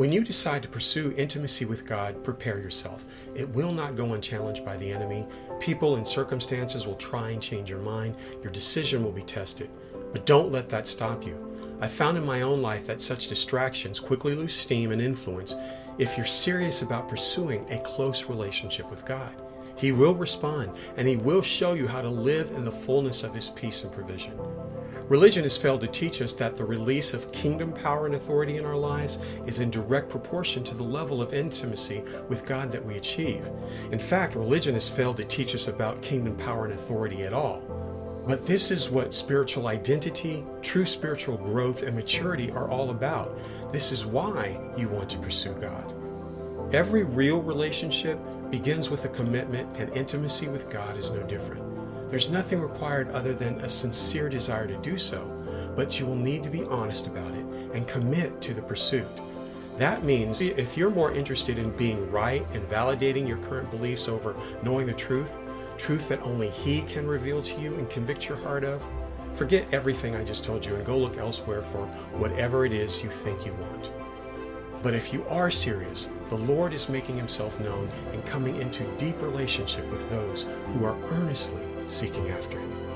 When you decide to pursue intimacy with God, prepare yourself. It will not go unchallenged by the enemy. People and circumstances will try and change your mind. Your decision will be tested. But don't let that stop you. I found in my own life that such distractions quickly lose steam and influence if you're serious about pursuing a close relationship with God. He will respond and He will show you how to live in the fullness of His peace and provision. Religion has failed to teach us that the release of kingdom power and authority in our lives is in direct proportion to the level of intimacy with God that we achieve. In fact, religion has failed to teach us about kingdom power and authority at all. But this is what spiritual identity, true spiritual growth, and maturity are all about. This is why you want to pursue God. Every real relationship begins with a commitment, and intimacy with God is no different. There's nothing required other than a sincere desire to do so, but you will need to be honest about it and commit to the pursuit. That means if you're more interested in being right and validating your current beliefs over knowing the truth, truth that only He can reveal to you and convict your heart of, forget everything I just told you and go look elsewhere for whatever it is you think you want. But if you are serious, the Lord is making Himself known and coming into deep relationship with those who are earnestly seeking after Him.